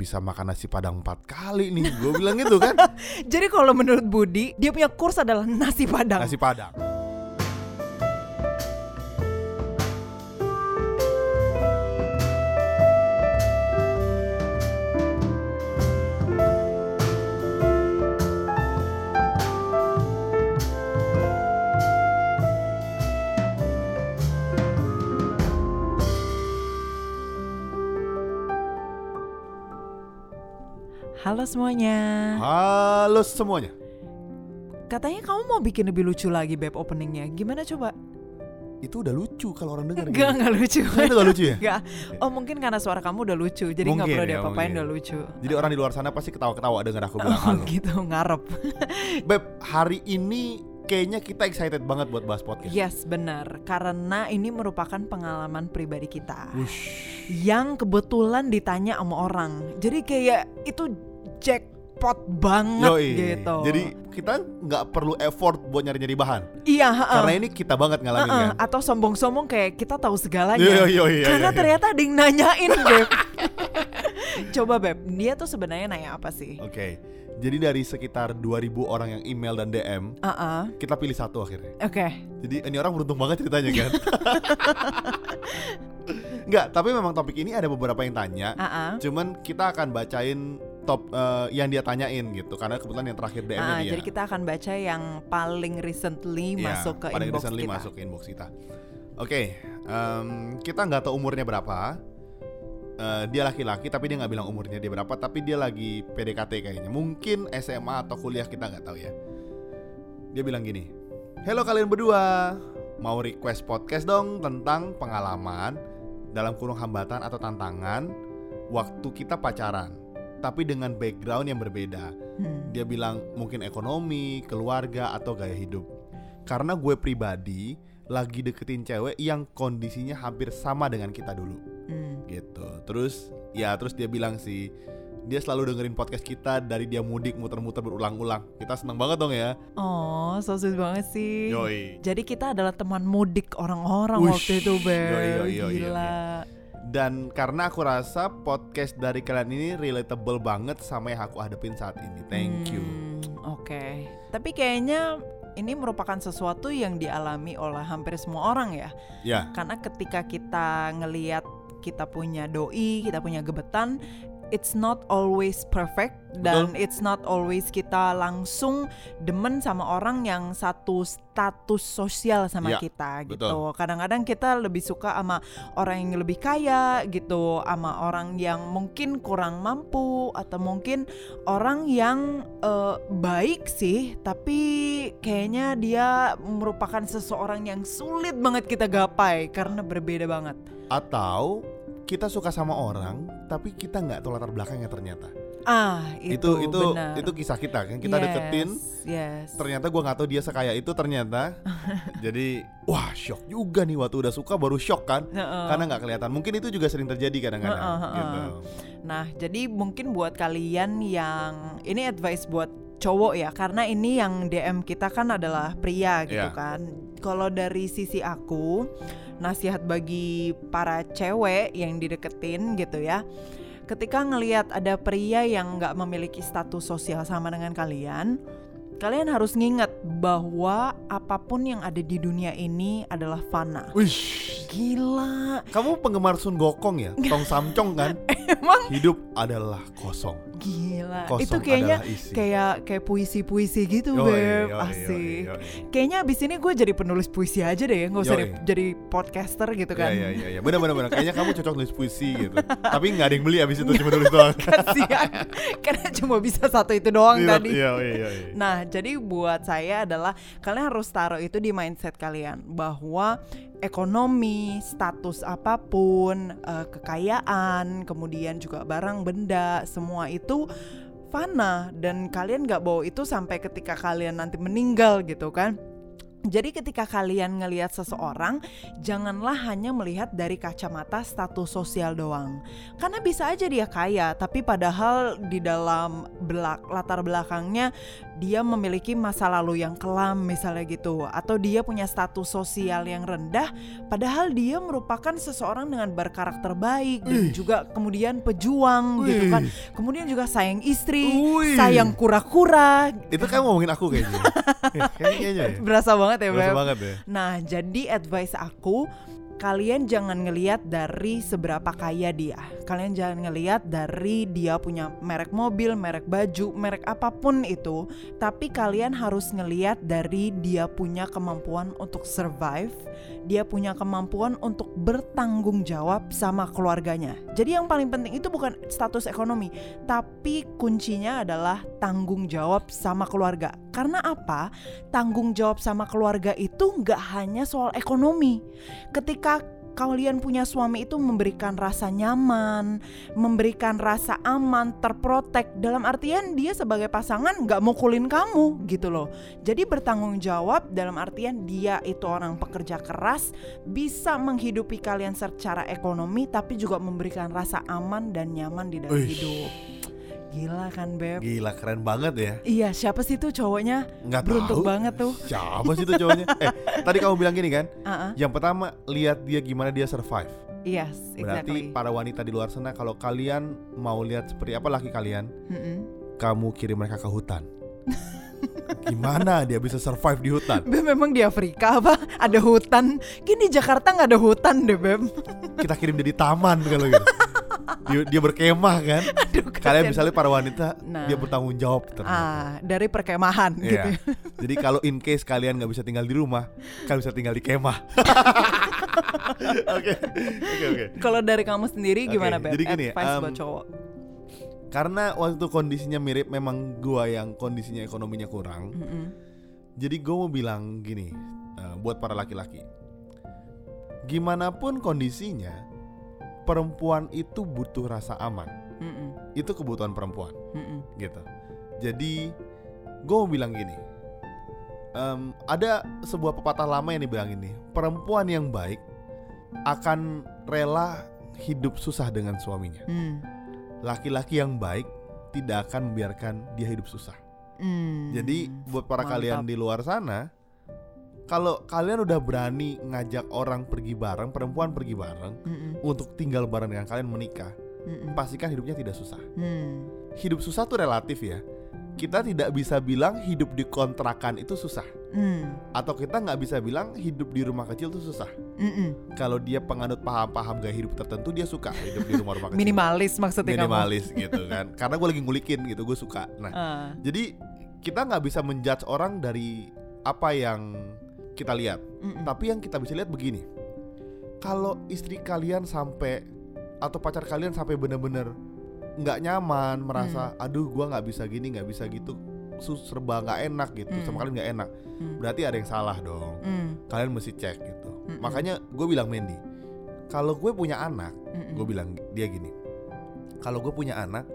bisa makan nasi padang empat kali nih. Gue bilang gitu kan. Jadi kalau menurut Budi, dia punya kurs adalah nasi padang. Nasi padang. Halo semuanya. Halo semuanya. Katanya kamu mau bikin lebih lucu lagi beb openingnya. Gimana coba? Itu udah lucu kalau orang dengar. Enggak, enggak lucu. Itu gak lucu ya? Enggak. Oh mungkin karena suara kamu udah lucu, jadi nggak Mungkin perlu ya, diapa-apain udah lucu. Jadi orang di luar sana pasti ketawa-ketawa dengar aku bilang Oh halo. gitu, ngarep. Beb, hari ini kayaknya kita excited banget buat bahas podcast. Yes, benar. Karena ini merupakan pengalaman pribadi kita. Wush. Yang kebetulan ditanya sama orang. Jadi kayak itu jackpot banget Yoi. gitu. Jadi kita nggak perlu effort buat nyari-nyari bahan. iya, heeh. Karena ini kita banget ngalamin Heeh, kan. atau sombong-sombong kayak kita tahu segalanya. Iya, iya, iya, Karena iya, iya. ternyata ada yang nanyain, Beb. Coba Beb, dia tuh sebenarnya nanya apa sih? Oke. Jadi dari sekitar 2000 orang yang email dan DM, Heeh. kita pilih satu akhirnya. Oke. Jadi ini orang beruntung banget ceritanya kan. Enggak, tapi memang topik ini ada beberapa yang tanya. Heeh. Cuman kita akan bacain top eh, yang dia tanyain gitu karena kebetulan yang terakhir DM-nya Ah, dia. jadi kita akan baca yang paling recently Iya, masuk ke paling inbox recently kita. masuk ke inbox kita. Oke, em, kita nggak tahu umurnya berapa. Eh, dia laki-laki tapi dia nggak bilang umurnya dia berapa tapi dia lagi PDKT kayaknya mungkin SMA atau kuliah kita nggak tahu ya dia bilang gini Halo kalian berdua mau request podcast dong tentang pengalaman dalam kurung hambatan atau tantangan waktu kita pacaran tapi dengan background yang berbeda Hmm. dia bilang mungkin ekonomi, keluarga atau gaya hidup. Karena gue pribadi lagi deketin cewek yang kondisinya hampir sama dengan kita dulu Hmm. gitu. Terus ya terus dia bilang sih dia selalu dengerin podcast kita dari dia mudik muter-muter berulang-ulang. Kita seneng banget dong ya. Oh, so sweet banget sih. Yoi. Jadi kita adalah teman mudik orang-orang waktu itu, Beb. Yoi, yoi, yoi, Gila. Dan karena aku rasa podcast dari kalian ini relatable banget sama yang aku hadapin saat ini. Thank you. Hmm, Oke. Tapi kayaknya ini merupakan sesuatu yang dialami oleh hampir semua orang ya. Ya, Karena ketika kita ngeliat kita punya doi, kita punya gebetan, it's not always perfect dan Betul. it's not always kita langsung demen sama orang yang satu status sosial sama Ya, kita gitu. Kadang-kadang kita lebih suka sama orang yang lebih kaya gitu, sama orang yang mungkin kurang mampu atau mungkin orang yang eh, baik sih, tapi kayaknya dia merupakan seseorang yang sulit banget kita gapai karena berbeda banget. atau kita suka sama orang tapi kita nggak tahu latar belakangnya ternyata. Ah, itu itu itu benar. itu kisah kita kan kita Yes, deketin Yes. ternyata gua nggak tahu dia sekaya itu ternyata jadi wah shock juga nih waktu udah suka baru shock kan Heeh. karena nggak kelihatan mungkin itu juga sering terjadi kadang-kadang Heeh, heeh. gitu Nah, jadi mungkin buat kalian yang ini advice buat cowok ya, karena ini yang DM kita kan adalah pria gitu Iya. kan. Kalau dari sisi aku, nasihat bagi para cewek yang dideketin gitu ya. Ketika ngelihat ada pria yang nggak memiliki status sosial sama dengan kalian, kalian harus nginget bahwa apa pun yang ada di dunia ini adalah fana. Wih, Gila, kamu penggemar Sun Gokong ya? Tong Samcong kan? Emang? Hidup adalah kosong. Gila. kosong Itu kayaknya kayak kayak puisi-puisi gitu Yoi, beb. yoi, asik. yoi, yoi. kayaknya abis ini gue jadi penulis puisi aja deh nggak usah Yoi. jadi podcaster gitu kan. Iya iya iya. Benar benar benar. Kayaknya kamu cocok nulis puisi gitu. Tapi nggak ada yang beli abis itu cuma nulis doang. Kasihan. Karena cuma bisa satu itu doang Iya, tadi. iya iya iya. Nah, jadi buat saya adalah kalian harus taruh itu di mindset kalian bahwa ekonomi, status apa pun, eh, kekayaan, kemudian juga barang benda, semua itu fana dan kalian nggak bawa itu sampai ketika kalian nanti meninggal gitu kan. Jadi ketika kalian ngelihat seseorang, janganlah hanya melihat dari kacamata status sosial doang. Karena bisa aja dia kaya, tapi padahal di dalam belak latar belakangnya dia memiliki masa lalu yang kelam misalnya gitu atau dia punya status sosial yang rendah padahal dia merupakan seseorang dengan berkarakter baik dan Ih. juga kemudian pejuang gitu kan kemudian juga sayang istri Wih. sayang kura-kura Itu kan ngomongin aku kayaknya. Kayaknya ya. berasa banget ya Berasa Beb banget ya. Nah, jadi advice aku kalian jangan ngelihat dari seberapa kaya dia. Kalian jangan ngelihat dari dia punya merek mobil, merek baju, merek apa pun itu, tapi kalian harus ngelihat dari dia punya kemampuan untuk survive, dia punya kemampuan untuk bertanggung jawab sama keluarganya. Jadi yang paling penting itu bukan status ekonomi, tapi kuncinya adalah tanggung jawab sama keluarga. Karena apa? Tanggung jawab sama keluarga itu nggak hanya soal ekonomi. Ketika kalian punya suami itu memberikan rasa nyaman, memberikan rasa aman, terprotek. Dalam artian dia sebagai pasangan nggak mukulin kamu gitu loh. Jadi bertanggung jawab dalam artian dia itu orang pekerja keras, bisa menghidupi kalian secara ekonomi, tapi juga memberikan rasa aman dan nyaman di dalam Uish. hidup. Gila kan Beb? Gila keren banget ya. Iya siapa sih tuh cowoknya? Nggak Beruntung tahu. banget tuh. Siapa sih itu cowoknya? eh, tadi kamu bilang gini kan? Uh-uh. Yang pertama lihat dia gimana dia survive. Yes, Berarti exactly. para wanita di luar sana kalau kalian mau lihat seperti apa laki kalian, Mm-mm. kamu kirim mereka ke hutan. Gimana dia bisa survive di hutan? Beb memang di Afrika apa? Ada hutan. Kini di Jakarta nggak ada hutan deh Beb. Kita kirim dia di taman kalau gitu. Dia, dia berkemah kan? Aduh, Kalian misalnya para wanita, Nah. dia bertanggung jawab ternyata. Ah, dari perkemahan gitu. Iya. Jadi kalau in case kalian nggak bisa tinggal di rumah, kalian bisa tinggal di kemah. Oke, oke, oke. Kalau dari kamu sendiri gimana Beb? jadi gini, Advice um, buat cowok. Karena waktu kondisinya mirip, memang gua yang kondisinya ekonominya kurang. Mm-mm. Jadi gue mau bilang gini eh, buat para laki-laki, gimana pun kondisinya, perempuan itu butuh rasa aman. Mm-mm. Itu kebutuhan perempuan, Mm-mm. gitu. Jadi gue mau bilang gini, em, ada sebuah pepatah lama yang dibilang ini, perempuan yang baik akan rela hidup susah dengan suaminya. Mm. Laki-laki yang baik tidak akan membiarkan dia hidup susah. Mm. Jadi buat para Mantap. kalian di luar sana, kalau kalian udah berani ngajak orang pergi bareng, perempuan pergi bareng Mm-mm. untuk tinggal bareng dengan kalian menikah, Mm-mm. pastikan hidupnya tidak susah. Mm. Hidup susah tuh relatif ya. Kita tidak bisa bilang hidup di kontrakan itu susah, Mm. atau kita nggak bisa bilang hidup di rumah kecil tuh susah. Kalau dia penganut paham-paham gaya hidup tertentu, dia suka hidup di rumah-rumah kecil. Minimalis maksudnya kamu. Minimalis gitu kan. Karena gue lagi ngulikin gitu, gue suka. Nah, Ah. Jadi kita nggak bisa menjudge orang dari apa yang kita lihat, Mm-mm. tapi yang kita bisa lihat begini. Kalau istri kalian sampai atau pacar kalian sampai bener-bener nggak nyaman, merasa aduh gua nggak bisa gini, nggak bisa gitu, sus- serba nggak enak gitu, Mm. sama kalian nggak enak, Mm. berarti ada yang salah dong. Mm. Kalian mesti cek gitu. Mm-mm. Makanya gue bilang Mandy, kalau gue punya anak, Mm-mm. gue bilang dia gini, kalau gue punya anak,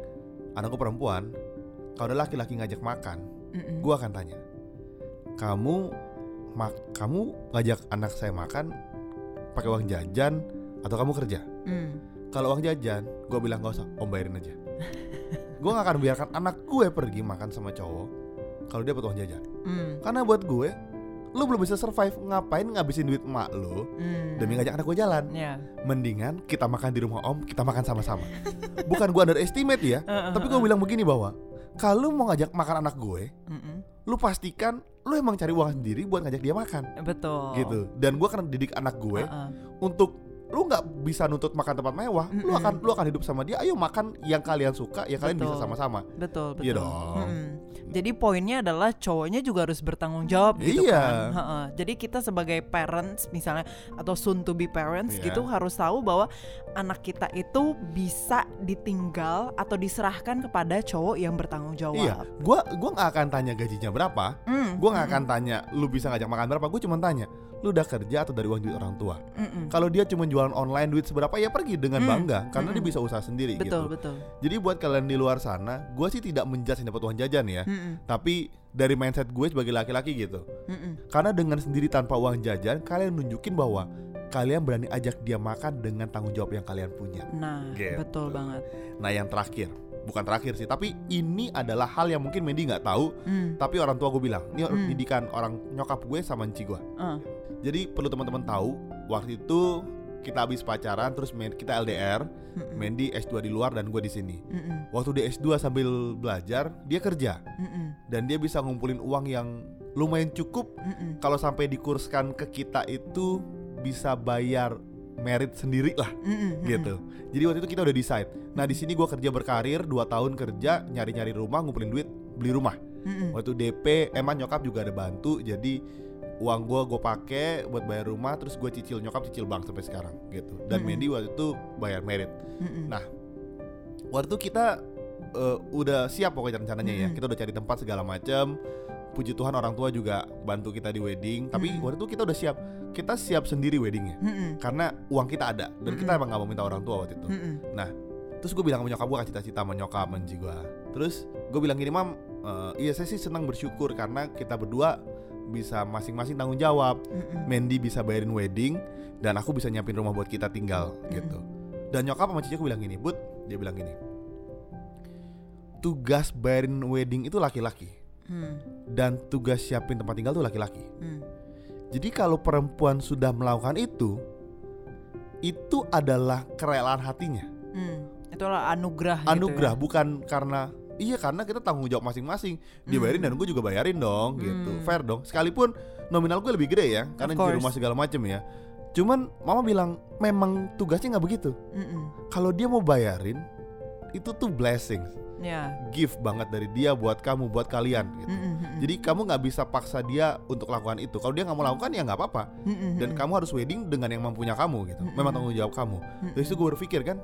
anak gue perempuan, kalau ada laki-laki ngajak makan, Mm-mm. gue akan tanya kamu mak kamu ngajak anak saya makan pakai uang jajan atau kamu kerja Mm. kalau uang jajan gue bilang gak usah om bayarin aja gue gak akan biarkan anak gue pergi makan sama cowok kalau dia butuh uang jajan Mm. karena buat gue lu belum bisa survive ngapain ngabisin duit emak lu Mm. demi ngajak anak gue jalan Ya. mendingan kita makan di rumah om kita makan sama-sama bukan gue underestimate ya Uh, uh, tapi gue bilang begini bahwa kalau mau ngajak makan anak gue Mm-mm. lu pastikan lu emang cari uang sendiri buat ngajak dia makan Betul. gitu dan gua akan didik anak gue Uh-uh. untuk lu nggak bisa nuntut makan tempat mewah lu Mm-mm. akan lu akan hidup sama dia ayo makan yang kalian suka ya kalian bisa sama-sama Betul, betul. Iya dong. Mm-mm. Jadi poinnya adalah cowoknya juga harus bertanggung jawab gitu Iya. kan. Heeh. Jadi kita sebagai parents misalnya atau soon to be parents Iya. gitu harus tahu bahwa anak kita itu bisa ditinggal atau diserahkan kepada cowok yang bertanggung jawab. iya gua gua nggak akan tanya gajinya berapa. Mm, gua nggak mm-mm, akan tanya lu bisa ngajak makan berapa? Gue cuma tanya lu udah kerja atau dari uang duit orang tua? Kalau dia cuma jualan online duit seberapa ya pergi dengan Mm, bangga karena dia mm-mm. bisa usaha sendiri Betul, gitu. betul. jadi buat kalian di luar sana gue sih tidak menjudge yang dapat uang jajan ya. Mm-mm, tapi dari mindset gue sebagai laki-laki gitu. Mm-mm. Karena dengan sendiri tanpa uang jajan, kalian nunjukin bahwa kalian berani ajak dia makan dengan tanggung jawab yang kalian punya. Nah, Gitu. betul banget. Nah, yang terakhir, bukan terakhir sih, tapi ini adalah hal yang mungkin Mandy nggak tahu, Hmm. tapi orang tua gue bilang, ini Hmm. didikan orang nyokap gue sama enci gue. Ah. Jadi perlu teman-teman tahu, waktu itu kita habis pacaran, terus kita LDR, Mm-mm. Mandy S2 di luar dan gue di sini. Waktu di S2 sambil belajar, dia kerja Mm-mm. dan dia bisa ngumpulin uang yang lumayan cukup kalau sampai dikurskan ke kita itu bisa bayar merit sendiri lah Mm-mm. gitu. Jadi waktu itu kita udah decide. Nah di sini gue kerja berkarir 2 tahun kerja nyari-nyari rumah ngumpulin duit beli rumah. Mm-mm. Waktu DP emang nyokap juga ada bantu jadi uang gue gue pakai buat bayar rumah terus gue cicil nyokap cicil bank sampai sekarang gitu. Dan Mm-mm. Mandy waktu itu bayar merit. Mm-mm. Nah waktu itu kita eh, udah siap pokoknya rencananya ya. Mm-mm. Kita udah cari tempat segala macam. Puji Tuhan orang tua juga bantu kita di wedding. Tapi Mm-mm. waktu itu kita udah siap. Kita siap sendiri weddingnya Mm-mm. karena uang kita ada dan kita Mm-mm. emang gak mau minta orang tua waktu itu. Mm-mm. Terus gue bilang sama nyokap gue cita-cita sama nyokap menji gue. Terus gue bilang gini mam, eh, iya saya sih senang bersyukur karena kita berdua bisa masing-masing tanggung jawab. Mm-mm. Mandy bisa bayarin wedding dan aku bisa nyiapin rumah buat kita tinggal gitu. Dan nyokap sama cici aku bilang gini, Bud, dia bilang gini. Tugas bayarin wedding itu laki-laki Mm. dan tugas siapin tempat tinggal tuh laki-laki. Mm. Jadi kalau perempuan sudah melakukan itu, itu adalah kerelaan hatinya. Mm. Itulah anugerah. gitu Anugerah ya. bukan karena iya karena kita tanggung jawab masing-masing. Dia bayarin Hmm. dan gue juga bayarin dong gitu. Hmm. Fair dong. Sekalipun nominal gue lebih gede ya karena di rumah segala macem ya. Cuman mama bilang memang tugasnya nggak begitu. Kalau dia mau bayarin itu tuh blessing, Ya. gift banget dari dia buat kamu, buat kalian gitu. Mm-mm. Jadi kamu nggak bisa paksa dia untuk lakukan itu. Kalau dia nggak mau lakukan ya nggak apa-apa. Mm-mm. Dan kamu harus wedding dengan yang mampunya kamu gitu. Memang Mm-mm. tanggung jawab kamu. Mm-mm. Dari situ gue berpikir kan,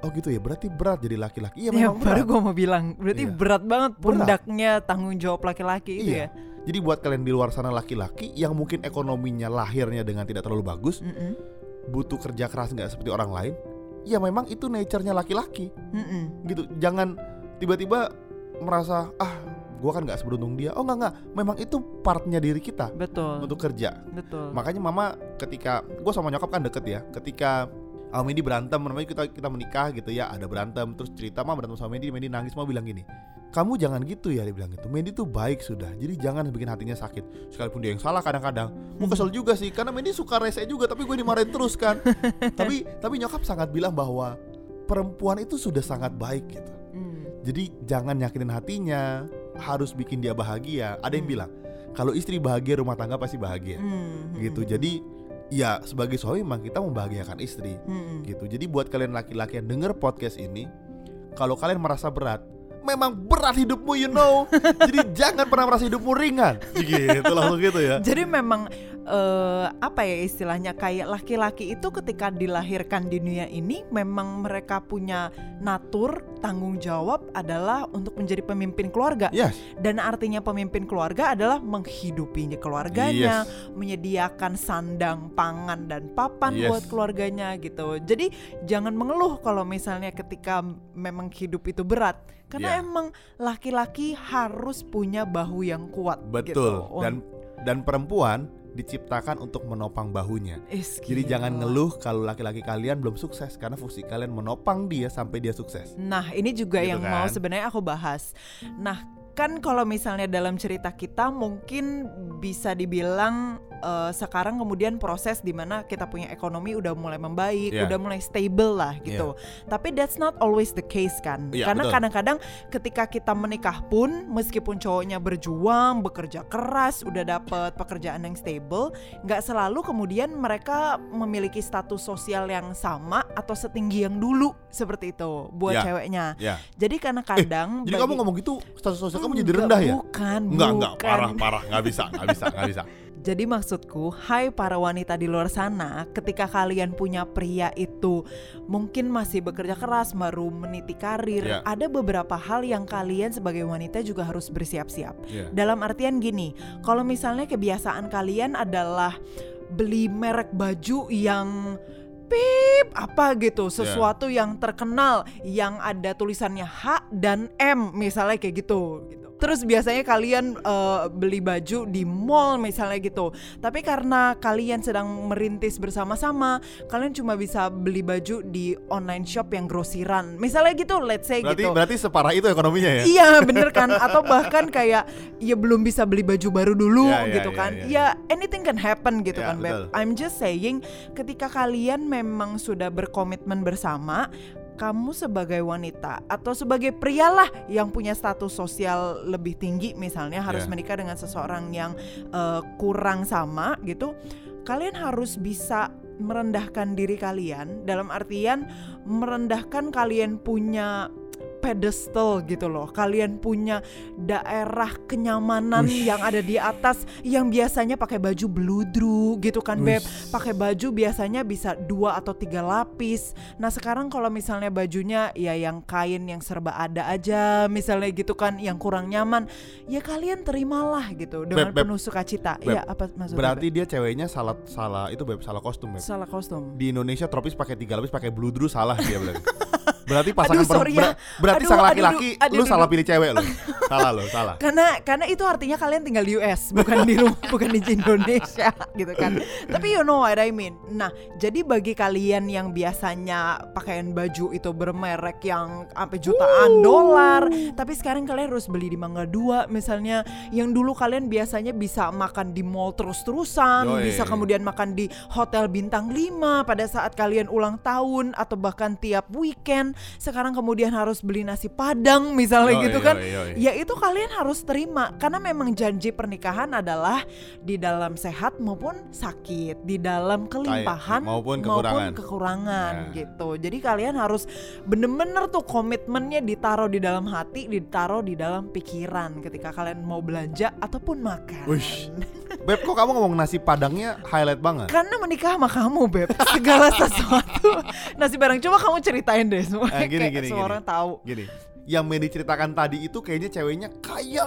oh gitu ya. Berarti berat jadi laki-laki. Iya Ya, memang baru berat. gue mau bilang berarti Iya. berat banget Berat. pundaknya tanggung jawab laki-laki itu Iya. ya. Jadi buat kalian di luar sana laki-laki yang mungkin ekonominya lahirnya dengan tidak terlalu bagus, Mm-mm. butuh kerja keras nggak seperti orang lain, ya memang itu nature-nya laki-laki Mm-mm. gitu. Jangan tiba-tiba merasa ah gua kan nggak seberuntung dia. Oh nggak nggak, memang itu partnya diri kita Betul. untuk kerja. Betul. Makanya mama ketika gue sama nyokap kan deket ya, ketika sama berantem, namanya kita kita menikah gitu ya, ada berantem terus cerita mama berantem sama Mendy, Mendy nangis mau bilang gini, kamu jangan gitu ya dia bilang gitu. Mendy tuh baik sudah, jadi jangan bikin hatinya sakit. Sekalipun dia yang salah kadang-kadang, gue kesel juga sih karena Mendy suka rese juga, tapi gue dimarahin terus kan. tapi tapi nyokap sangat bilang bahwa perempuan itu sudah sangat baik gitu. Mm. Jadi jangan nyakitin hatinya, harus bikin dia bahagia. Ada yang Hmm. bilang kalau istri bahagia rumah tangga pasti bahagia gitu. Jadi ya sebagai suami memang kita membahagiakan istri Mm. gitu. Jadi buat kalian laki-laki yang denger podcast ini, kalau kalian merasa berat, memang berat hidupmu you know. Jadi jangan pernah merasa hidupmu ringan. Gitu langsung gitu ya. Jadi memang eh, apa ya istilahnya kayak laki-laki itu ketika dilahirkan di dunia ini memang mereka punya natur tanggung jawab adalah untuk menjadi pemimpin keluarga Yes. dan artinya pemimpin keluarga adalah menghidupi keluarganya, Yes. menyediakan sandang, pangan dan papan Yes. buat keluarganya gitu. Jadi jangan mengeluh kalau misalnya ketika memang hidup itu berat karena Yeah. emang laki-laki harus punya bahu yang kuat Betul. gitu. Dan dan perempuan diciptakan untuk menopang bahunya. Is Jadi jangan ngeluh kalau laki-laki kalian belum sukses karena fungsi kalian menopang dia sampai dia sukses. Nah, ini juga Gitu yang mau kan. sebenarnya aku bahas. Nah, kan kalau misalnya dalam cerita kita mungkin bisa dibilang eh, sekarang kemudian proses di mana kita punya ekonomi udah mulai membaik, Iya. udah mulai stable lah gitu. Tapi that's not always the case kan. Iya, Karena kadang-kadang ketika kita menikah pun meskipun cowoknya berjuang, bekerja keras, udah dapet pekerjaan yang stable, nggak selalu kemudian mereka memiliki status sosial yang sama atau setinggi yang dulu seperti itu buat Ya. ceweknya. Ya. Jadi karena kadang Jadi bagi- kamu ngomong gitu status sosial kamu jadi Enggak, rendah ya? Bukan, Enggak, enggak, bukan. parah, parah, nggak bisa, nggak bisa, nggak bisa. Jadi maksudku, hai para wanita di luar sana, ketika kalian punya pria itu mungkin masih bekerja keras, baru meniti karir, Ya. ada beberapa hal yang kalian sebagai wanita juga harus bersiap-siap. Iya. Dalam artian gini, kalau misalnya kebiasaan kalian adalah beli merek baju yang pip apa gitu, sesuatu yang terkenal yang ada tulisannya H dan M misalnya kayak gitu. Terus biasanya kalian eh, beli baju di mall misalnya gitu. Tapi karena kalian sedang merintis bersama-sama, kalian cuma bisa beli baju di online shop yang grosiran. Misalnya gitu, let's say Berarti gitu. berarti separah itu ekonominya ya? Iya bener kan Atau bahkan kayak Ya belum bisa beli baju baru dulu Ya, ya, gitu ya, kan ya, Ya anything can happen gitu Ya, kan Beb betul. I'm just saying Ketika kalian memang sudah berkomitmen bersama kamu sebagai wanita atau sebagai pria lah yang punya status sosial lebih tinggi misalnya harus Ya. menikah dengan seseorang yang eh, kurang sama gitu kalian harus bisa merendahkan diri kalian dalam artian merendahkan kalian punya pedestal gitu loh. Kalian punya daerah kenyamanan Ush. yang ada di atas yang biasanya pakai baju bludru gitu kan beb. Ush. Pakai baju biasanya bisa dua atau tiga lapis. Nah sekarang kalau misalnya bajunya ya yang kain yang serba ada aja misalnya gitu kan yang kurang nyaman, ya kalian terimalah gitu dengan Beb, Beb. penuh sukacita. Beb, Ya apa maksudnya? Berarti Beb? dia ceweknya salah salah itu beb salah kostum beb. salah kostum. Di Indonesia tropis pakai tiga lapis pakai bludru salah dia bilang. Berarti pasangan Aduh, sorry ya. berarti Aduh, sang laki-laki lu aduh, salah pilih cewek lu. salah lo, salah. karena karena itu artinya kalian tinggal di US bukan di rumah bukan di Indonesia gitu kan tapi you know what I mean nah jadi bagi kalian yang biasanya pakaian baju itu bermerek yang sampai jutaan dolar tapi sekarang kalian harus beli di Mangga Dua misalnya yang dulu kalian biasanya bisa makan di mall terus-terusan bisa kemudian makan di hotel bintang 5 pada saat kalian ulang tahun atau bahkan tiap weekend sekarang kemudian harus beli nasi padang misalnya Yoi, gitu kan yoi, yoi. ya itu kalian harus terima karena memang janji pernikahan adalah di dalam sehat maupun sakit, di dalam kelimpahan maupun kekurangan. kekurangan Ya. gitu. Jadi kalian harus bener-bener tuh komitmennya ditaruh di dalam hati, ditaruh di dalam pikiran ketika kalian mau belanja ataupun makan. Wish. Beb kok kamu ngomong nasi padangnya highlight banget? Karena menikah sama kamu, Beb. Segala sesuatu. Nasi bareng coba kamu ceritain deh semua. Eh, gini, Kayak gini, semua gini. orang tahu. Gini, yang Mandy ceritakan tadi itu kayaknya ceweknya kaya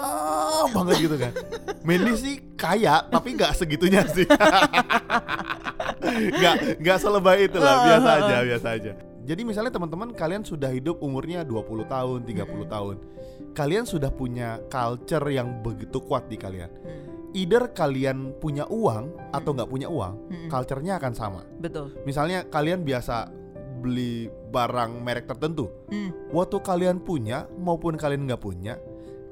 banget gitu kan. Mandy sih kaya tapi nggak segitunya sih. Nggak nggak selebay itu lah, biasa aja, biasa aja. Jadi misalnya teman-teman kalian sudah hidup umurnya 20 tahun, 30 tahun. Kalian sudah punya culture yang begitu kuat di kalian. Either kalian punya uang atau nggak punya uang, Mm-mm. culture-nya akan sama. Betul. Misalnya kalian biasa beli barang merek tertentu, Mm. waktu kalian punya maupun kalian nggak punya,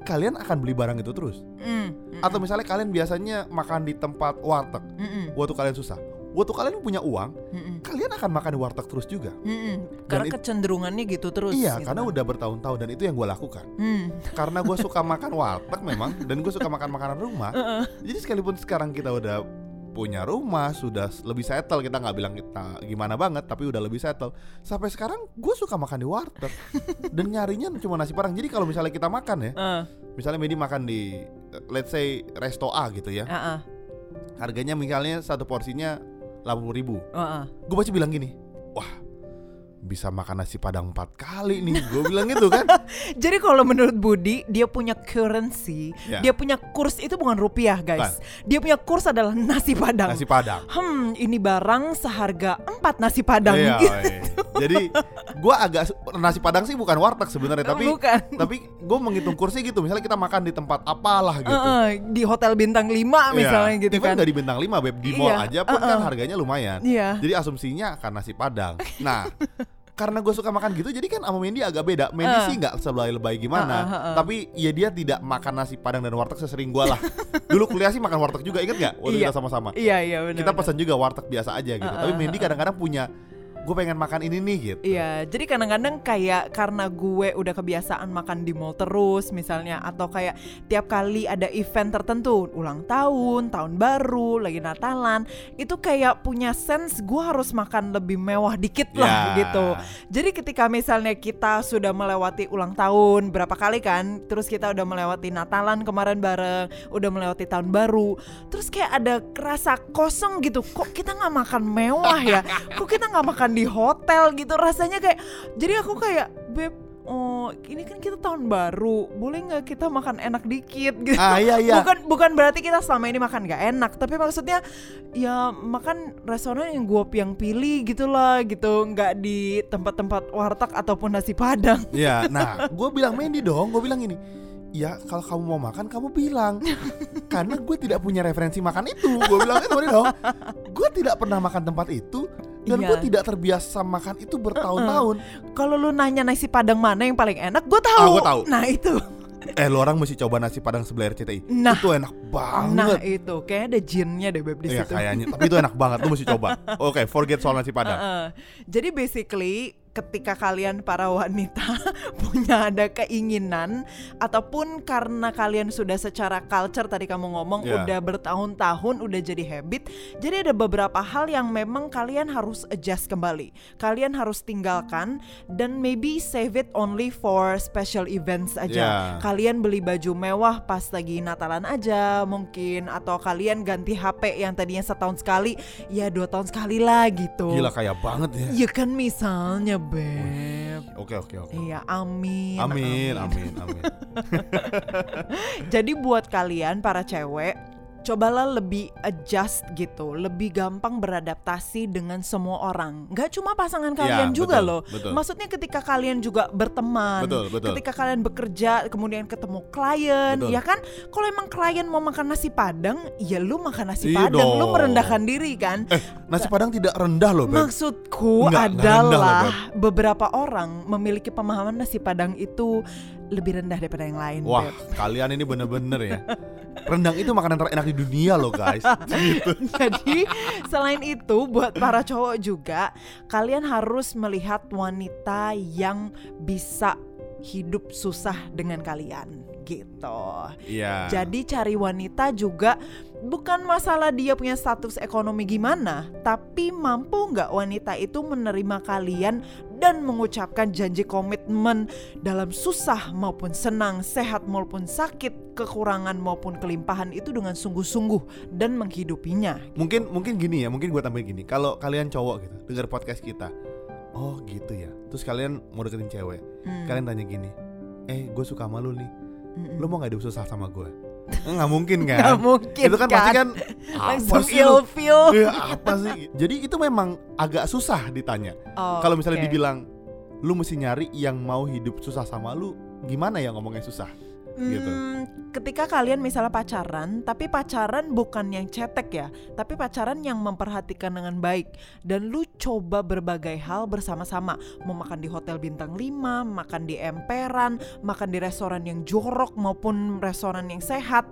kalian akan beli barang itu terus. Mm. Atau misalnya kalian biasanya makan di tempat warteg, Mm-mm. waktu kalian susah, waktu kalian punya uang, Mm-mm. kalian akan makan di warteg terus juga. Karena it- kecenderungannya gitu terus. iya, gitu karena kan. udah bertahun-tahun dan itu yang gue lakukan. Hmm. Karena gue suka makan warteg memang, dan gue suka makan makanan rumah. Uh-uh. Jadi sekalipun sekarang kita udah punya rumah, sudah lebih settle, kita nggak bilang kita gimana banget, tapi udah lebih settle. Sampai sekarang gue suka makan di warteg dan nyarinya cuma nasi padang. Jadi kalau misalnya kita makan ya, Uh, misalnya Medi makan di let's say resto A gitu ya, uh-uh. harganya misalnya satu porsinya 80 ribu. Uh-uh. Gue pasti bilang gini, wah bisa makan nasi padang empat kali nih. Gue bilang gitu kan. Jadi kalau menurut Budi, dia punya currency, Ya. dia punya kurs itu bukan rupiah, guys. Dia punya kurs adalah nasi padang. Nasi padang. Hmm, ini barang seharga empat nasi padang. Iya, gitu. woi. Jadi gue agak nasi padang sih bukan warteg sebenarnya, tapi bukan. tapi gue menghitung kursi gitu. Misalnya kita makan di tempat apalah gitu. Uh-uh, di hotel bintang 5 misalnya Iya. gitu Even kan. nggak di bintang 5 beb di mall Iya, aja pun kan uh-uh. harganya lumayan. Iya. Jadi asumsinya akan nasi padang. Nah, karena gue suka makan gitu, jadi kan sama Mendy agak beda. Mendy Uh. sih nggak sebelai-lebay gimana, Uh, uh, uh, uh. tapi ya dia tidak makan nasi padang dan warteg sesering gue lah. Dulu kuliah sih makan warteg juga, inget nggak? Waktu Iya. kita sama-sama. Iya, iya benar. Kita pesan juga warteg biasa aja gitu. Uh, Tapi uh, Mendy uh, uh. kadang-kadang punya, gue pengen makan ini nih gitu. Iya, jadi kadang-kadang kayak karena gue udah kebiasaan makan di mall terus misalnya atau kayak tiap kali ada event tertentu, ulang tahun, tahun baru, lagi Natalan, itu kayak punya sense gue harus makan lebih mewah dikit lah Ya. gitu. Jadi ketika misalnya kita sudah melewati ulang tahun berapa kali kan, terus kita udah melewati Natalan kemarin bareng, udah melewati tahun baru, terus kayak ada kerasa kosong gitu. Kok kita nggak makan mewah ya? Kok kita nggak makan di hotel gitu? Rasanya kayak, jadi aku kayak beb. Oh, ini kan kita tahun baru, boleh nggak kita makan enak dikit gitu? Ah iya iya. Bukan bukan berarti kita selama ini makan nggak enak, tapi maksudnya ya makan restoran yang gue yang pilih gitulah gitu, nggak di tempat-tempat warteg ataupun nasi padang. Iya, nah, gue bilang Mendy dong, gue bilang gini, ya kalau kamu mau makan kamu bilang karena gue tidak punya referensi makan itu gue bilang itu dong gue tidak pernah makan tempat itu dan Iya. gue tidak terbiasa makan itu bertahun-tahun Kalau lu nanya nasi padang mana yang paling enak, gue tahu. Ah, gua tahu. Nah itu, eh lo orang mesti coba nasi padang sebelah RCTI Nah. itu enak nah banget itu, kayaknya ada jinnya deh beb di Iya situ. kayaknya tapi itu enak banget lo mesti coba oke forget soal nasi padang Heeh. Jadi basically ketika kalian para wanita punya ada keinginan ataupun karena kalian sudah secara culture tadi kamu ngomong Iya. udah bertahun-tahun udah jadi habit. Jadi ada beberapa hal yang memang kalian harus adjust kembali. Kalian harus tinggalkan dan maybe save it only for special events aja. Iya. Kalian beli baju mewah pas lagi Natalan aja mungkin atau kalian ganti HP yang tadinya setahun sekali ya dua tahun sekali lah gitu. gila kayak banget ya Ya kan misalnya Beb. Oke oke oke. Iya amin. Amin amin. amin Jadi buat kalian para cewek Cobalah lebih adjust gitu Lebih gampang beradaptasi dengan semua orang Gak cuma pasangan kalian Iya, juga betul, loh betul. Maksudnya ketika kalian juga berteman Betul, betul. Ketika kalian bekerja Kemudian ketemu klien Betul. Ya kan Kalau emang klien mau makan nasi padang Ya lu makan nasi Iya padang Lu dong. merendahkan diri kan eh nasi padang tidak rendah loh Beb. Maksudku Nggak, rendah loh, adalah beberapa orang memiliki pemahaman nasi padang itu lebih rendah daripada yang lain. Wah, Beb. kalian ini bener-bener ya. Rendang itu makanan terenak di dunia loh, guys. Gitu. Jadi selain itu buat para cowok juga kalian harus melihat wanita yang bisa hidup susah dengan kalian gitu. Iya. Jadi cari wanita juga bukan masalah dia punya status ekonomi gimana, tapi mampu nggak wanita itu menerima kalian dan mengucapkan janji komitmen dalam susah maupun senang, sehat maupun sakit, kekurangan maupun kelimpahan itu dengan sungguh-sungguh dan menghidupinya. mungkin mungkin gini ya, mungkin gue tambahin gini. Kalau kalian cowok gitu, dengar podcast kita. Oh, gitu ya. Terus kalian mau deketin cewek. Hmm. Kalian tanya gini. Eh, gue suka sama lu nih. Mm-mm. Lu mau gak hidup susah sama gue? Nggak mungkin kan? Nggak mungkin Itu kan pasti kan langsung sih ilfeel. Iya, apa sih? Jadi itu memang agak susah ditanya. Oh, Kalau misalnya oke. dibilang lu mesti nyari yang mau hidup susah sama lu, gimana ya ngomongnya susah? Gitu. Hmm, ketika kalian misalnya pacaran, tapi pacaran bukan yang cetek ya, tapi pacaran yang memperhatikan dengan baik dan lu coba berbagai hal bersama-sama. Mau makan di hotel bintang 5, makan di emperan, makan di restoran yang jorok maupun restoran yang sehat.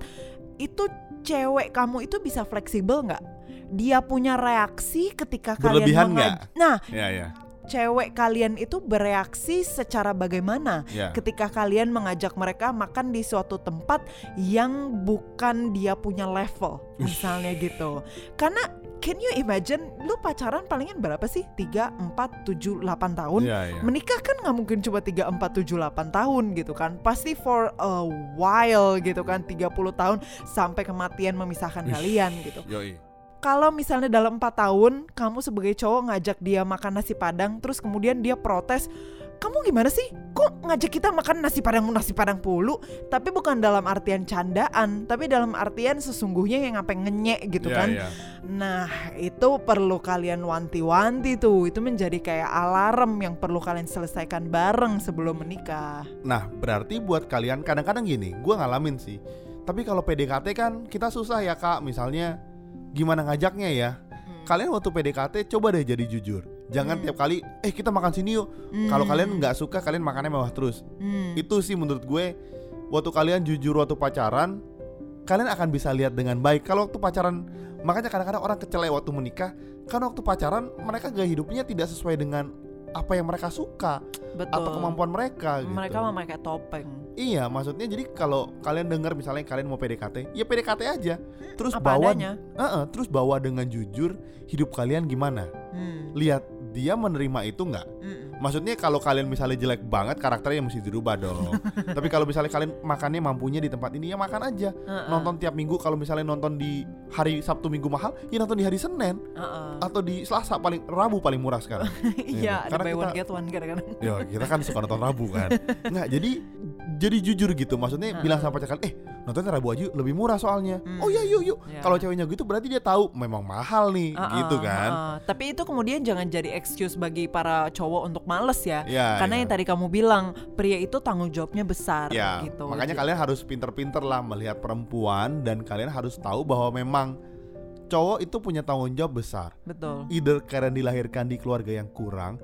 Itu cewek kamu itu bisa fleksibel nggak? Dia punya reaksi ketika Berlebihan kalian mengaj- nggak? Nah, Ya ya. Cewek kalian itu bereaksi secara bagaimana? Ya. ketika kalian mengajak mereka makan di suatu tempat yang bukan dia punya level misalnya gitu karena can you imagine lu pacaran palingan berapa sih 3, 4, 7, 8 tahun Iya, iya. menikah kan nggak mungkin cuma 3, 4, 7, 8 tahun gitu kan pasti for a while gitu kan 30 tahun sampai kematian memisahkan kalian gitu Yoi. Kalau misalnya dalam empat tahun kamu sebagai cowok ngajak dia makan nasi padang terus kemudian dia protes kamu gimana sih? Kok ngajak kita makan nasi padang nasi padang pulu? Tapi bukan dalam artian candaan tapi dalam artian sesungguhnya yang apa ngenyek gitu Iya, kan. iya. nah itu perlu kalian wanti-wanti tuh. Itu menjadi kayak alarm yang perlu kalian selesaikan bareng sebelum menikah. Nah, berarti buat kalian kadang-kadang gini, gua ngalamin sih. Tapi kalau PDKT kan kita susah ya kak, misalnya gimana ngajaknya ya. Kalian waktu PDKT coba deh jadi jujur. Jangan Hmm. tiap kali, eh kita makan sini yuk. Kalau kalian nggak suka, kalian makannya mewah terus. Hmm. Itu sih menurut gue, waktu kalian jujur waktu pacaran, kalian akan bisa lihat dengan baik. Kalau waktu pacaran, makanya kadang-kadang orang kecele waktu menikah, kan waktu pacaran mereka gaya hidupnya tidak sesuai dengan apa yang mereka suka betul atau kemampuan mereka. Gitu. mereka memakai topeng Iya, maksudnya jadi kalau kalian dengar misalnya kalian mau PDKT, ya PDKT aja. Terus apa bawa, adanya Heeh, terus bawa dengan jujur hidup kalian gimana. Hmm. Lihat dia menerima itu nggak. Maksudnya kalau kalian misalnya jelek banget karakternya mesti dirubah dong. Tapi kalau misalnya kalian makannya mampunya di tempat ini ya makan aja. Heeh. Nonton tiap minggu kalau misalnya nonton di hari Sabtu Minggu mahal, ya nonton di hari Senin Heeh. atau di Selasa paling Rabu paling murah sekarang. Iya, ada Karena buy one kita- get one kadang-kadang. Ya kita kan suka nonton Rabu kan Nggak jadi jadi jujur gitu. Maksudnya Heeh. bilang sama pacar kalian, eh nonton Rabu aja lebih murah soalnya. Hmm. Oh ya yuk yuk. Ya. Kalau ceweknya gitu berarti dia tahu memang mahal nih, Uh-uh, gitu kan. uh-uh. Tapi itu kemudian jangan jadi excuse bagi para cowok untuk males ya. Ya, Karena ya. yang tadi kamu bilang pria itu tanggung jawabnya besar Ya, gitu. makanya Jadi- kalian harus pinter-pinter lah melihat perempuan dan kalian harus tahu bahwa memang cowok itu punya tanggung jawab besar. betul. Either karena dilahirkan di keluarga yang kurang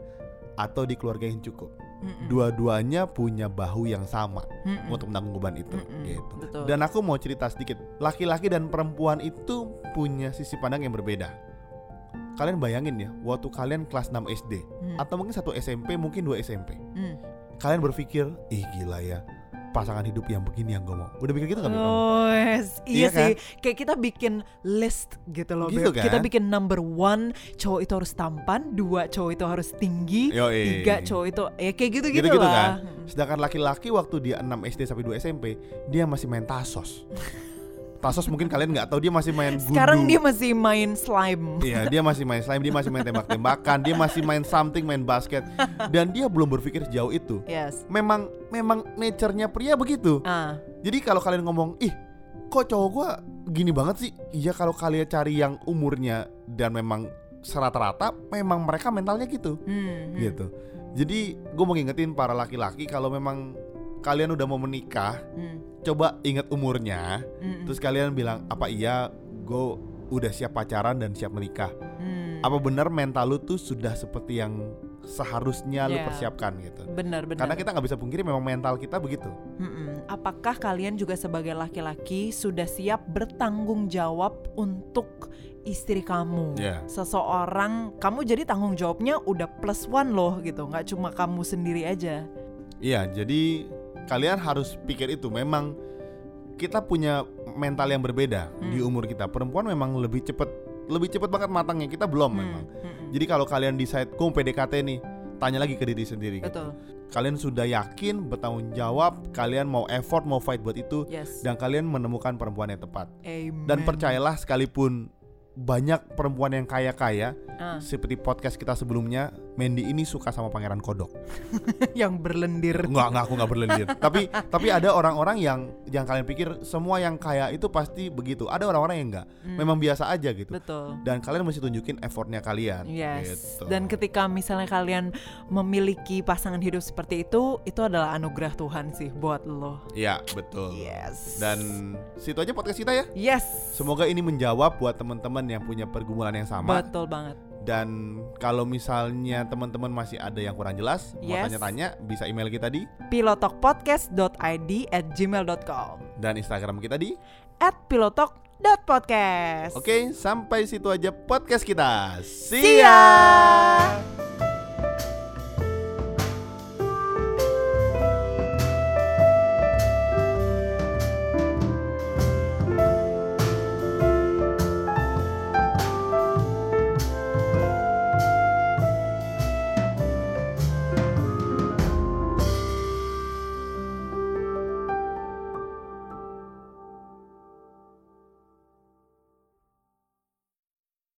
atau di keluarga yang cukup. Mm-mm. Dua-duanya punya bahu yang sama Mm-mm. untuk menanggung beban itu, Mm-mm, gitu. betul. Dan aku mau cerita sedikit. Laki-laki dan perempuan itu punya sisi pandang yang berbeda. Kalian bayangin ya, waktu kalian kelas 6 SD Hmm. atau mungkin satu SMP, mungkin dua SMP. Hmm. Kalian berpikir, ih gila ya, pasangan hidup yang begini yang gue mau. Udah pikir gitu gak? Kamu? Oh, yes. iya, Iya kan? sih. Kayak kita bikin list gitu loh. Gitu Beb. Kita kan? bikin number one cowok itu harus tampan, dua cowok itu harus tinggi, Yoi. tiga cowok itu ya kayak gitu-gitu Gitu-gitu lah. kan. Sedangkan laki-laki waktu dia 6 SD sampai 2 SMP, dia masih main tasos. tasos mungkin kalian nggak tahu dia masih main gundu. Sekarang dia masih main slime. Iya, dia masih main slime, dia masih main tembak-tembakan, dia masih main something, main basket, dan dia belum berpikir sejauh itu. Yes. Memang, memang nature-nya pria begitu. Ah, Jadi kalau kalian ngomong, ih, kok cowok gua gini banget sih? Iya kalau kalian cari yang umurnya dan memang serata-rata, memang mereka mentalnya gitu, hmm, hmm. gitu. Jadi gue mau ngingetin para laki-laki kalau memang kalian udah mau menikah, Hmm, coba ingat umurnya, hmm, terus kalian bilang apa iya, gue udah siap pacaran dan siap menikah. hmm. Apa benar mental lu tuh sudah seperti yang seharusnya lu Ya. persiapkan gitu? Benar, benar. Karena kita nggak bisa pungkiri memang mental kita begitu. Mm-mm. Apakah kalian juga sebagai laki-laki sudah siap bertanggung jawab untuk istri kamu? Ya. Seseorang, kamu jadi tanggung jawabnya udah plus one loh gitu, nggak cuma kamu sendiri aja. Iya, jadi kalian harus pikir itu memang kita punya mental yang berbeda Hmm. di umur kita. Perempuan memang lebih cepet, lebih cepet banget matangnya. Kita belum Hmm, memang. mm-mm. Jadi kalau kalian decide, mau PDKT nih, tanya lagi ke diri sendiri. gitu. Betul, Kalian sudah yakin, bertanggung jawab, kalian mau effort, mau fight buat itu, yes. dan kalian menemukan perempuan yang tepat. Amen. Dan percayalah, sekalipun banyak perempuan yang kaya-kaya, Ah, seperti podcast kita sebelumnya, Mandy ini suka sama Pangeran Kodok. yang berlendir. Enggak, enggak aku enggak berlendir. tapi tapi ada orang-orang yang yang kalian pikir semua yang kaya itu pasti begitu. Ada orang-orang yang enggak. Hmm, Memang biasa aja gitu. betul. Dan kalian mesti tunjukin effortnya kalian. Yes. Gitu. Dan ketika misalnya kalian memiliki pasangan hidup seperti itu, itu adalah anugerah Tuhan sih buat lo. Iya, betul. Yes. Dan situ aja podcast kita ya. yes. Semoga ini menjawab buat teman-teman yang punya pergumulan yang sama. Betul banget. Dan kalau misalnya teman-teman masih ada yang kurang jelas, mau Yes. tanya-tanya bisa email kita di pilotokpodcast.id at gmail.com dan Instagram kita di. at pilotok.podcast Oke, sampai situ aja podcast kita. See ya!